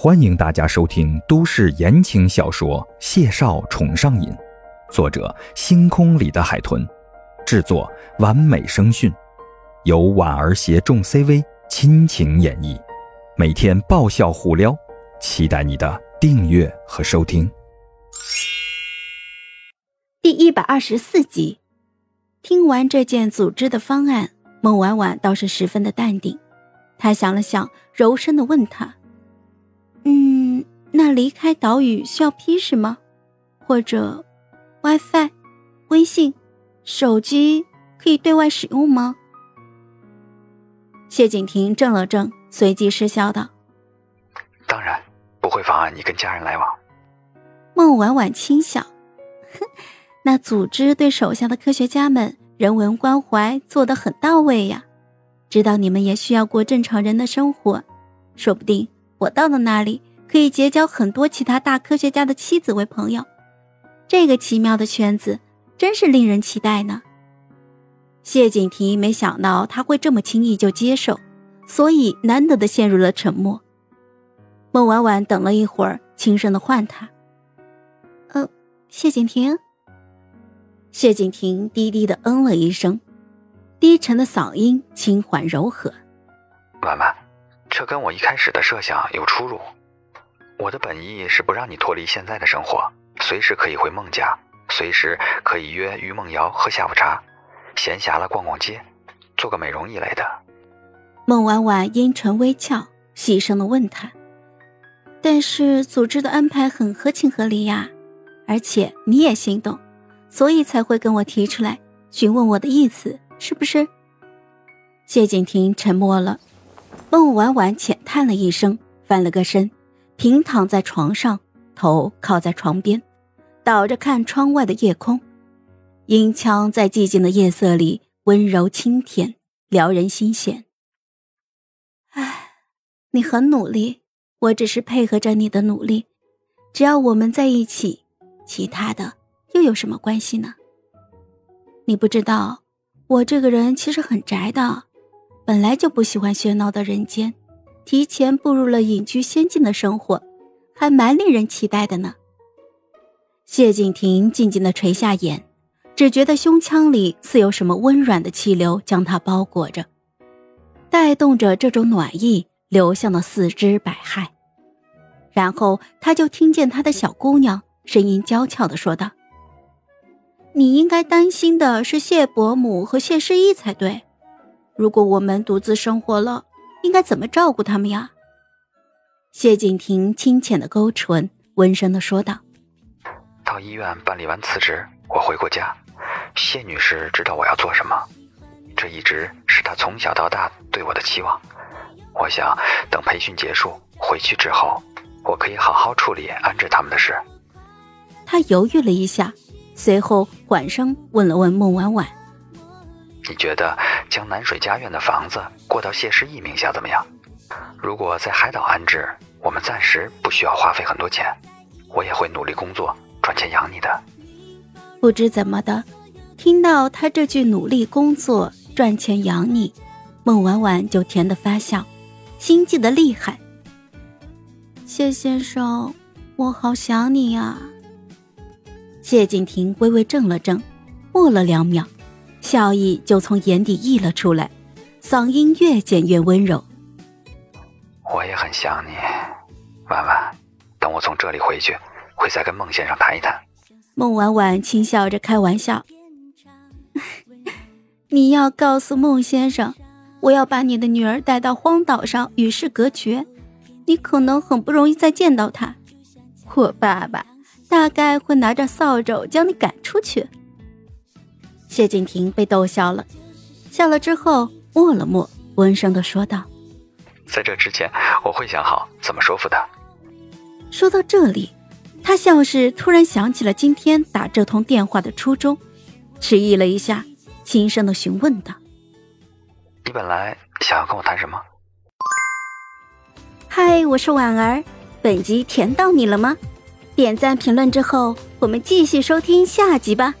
欢迎大家收听都市言情小说《谢少宠上瘾》，作者：星空里的海豚，制作：完美声讯，由婉儿携众 CV 亲情演绎，每天爆笑互撩，期待你的订阅和收听。第一百二十四集，听完这件组织的方案，孟婉婉倒是十分的淡定。她想了想，柔声的问他。嗯，那离开岛屿需要批示吗？或者，WiFi、微信、手机可以对外使用吗？谢景亭怔了怔，随即失笑道：“当然不会妨碍你跟家人来往。”孟婉婉轻笑：“哼，那组织对手下的科学家们人文关怀做得很到位呀，知道你们也需要过正常人的生活，说不定。”我到了那里，可以结交很多其他大科学家的妻子为朋友。这个奇妙的圈子真是令人期待呢。谢景亭没想到他会这么轻易就接受，所以难得的陷入了沉默。孟婉婉等了一会儿，轻声的唤他：“呃，谢景亭。”谢景亭低低的嗯了一声，低沉的嗓音轻缓柔和：“婉婉。”这跟我一开始的设想有出入。我的本意是不让你脱离现在的生活，随时可以回孟家，随时可以约于梦瑶喝下午茶，闲暇了逛逛街，做个美容一类的。孟婉婉阴唇微翘，细声的问他：“但是组织的安排很合情合理呀，而且你也心动，所以才会跟我提出来询问我的意思，是不是？”谢景亭沉默了。孟婉婉浅叹了一声，翻了个身，平躺在床上，头靠在床边，倒着看窗外的夜空。音腔在寂静的夜色里温柔清甜，撩人心弦。唉，你很努力，我只是配合着你的努力。只要我们在一起，其他的又有什么关系呢？你不知道，我这个人其实很宅的。本来就不喜欢喧闹的人间，提前步入了隐居仙境的生活，还蛮令人期待的呢。谢景亭静静的垂下眼，只觉得胸腔里似有什么温软的气流将他包裹着，带动着这种暖意流向了四肢百骸。然后他就听见他的小姑娘声音娇俏的说道：“你应该担心的是谢伯母和谢世义才对。”如果我们独自生活了，应该怎么照顾他们呀？谢景亭清浅的勾唇，温声的说道：“到医院办理完辞职，我回过家。谢女士知道我要做什么，这一直是她从小到大对我的期望。我想等培训结束回去之后，我可以好好处理安置他们的事。”他犹豫了一下，随后缓声问了问孟婉婉：“你觉得？”将南水家苑的房子过到谢世义名下怎么样？如果在海岛安置，我们暂时不需要花费很多钱，我也会努力工作赚钱养你的。不知怎么的，听到他这句“努力工作赚钱养你”，孟婉婉就甜得发笑，心悸的厉害。谢先生，我好想你呀。谢景亭微微怔了怔，默了两秒。笑意就从眼底溢了出来，嗓音越减越温柔。我也很想你，婉婉。等我从这里回去，会再跟孟先生谈一谈。孟婉婉轻笑着开玩笑：“你要告诉孟先生，我要把你的女儿带到荒岛上与世隔绝，你可能很不容易再见到她。我爸爸大概会拿着扫帚将你赶出去。”谢景亭被逗笑了，笑了之后默了默，温声的说道：“在这之前，我会想好怎么说服他。”说到这里，他像是突然想起了今天打这通电话的初衷，迟疑了一下，轻声的询问道：“你本来想要跟我谈什么？”嗨，我是婉儿，本集甜到你了吗？点赞评论之后，我们继续收听下集吧。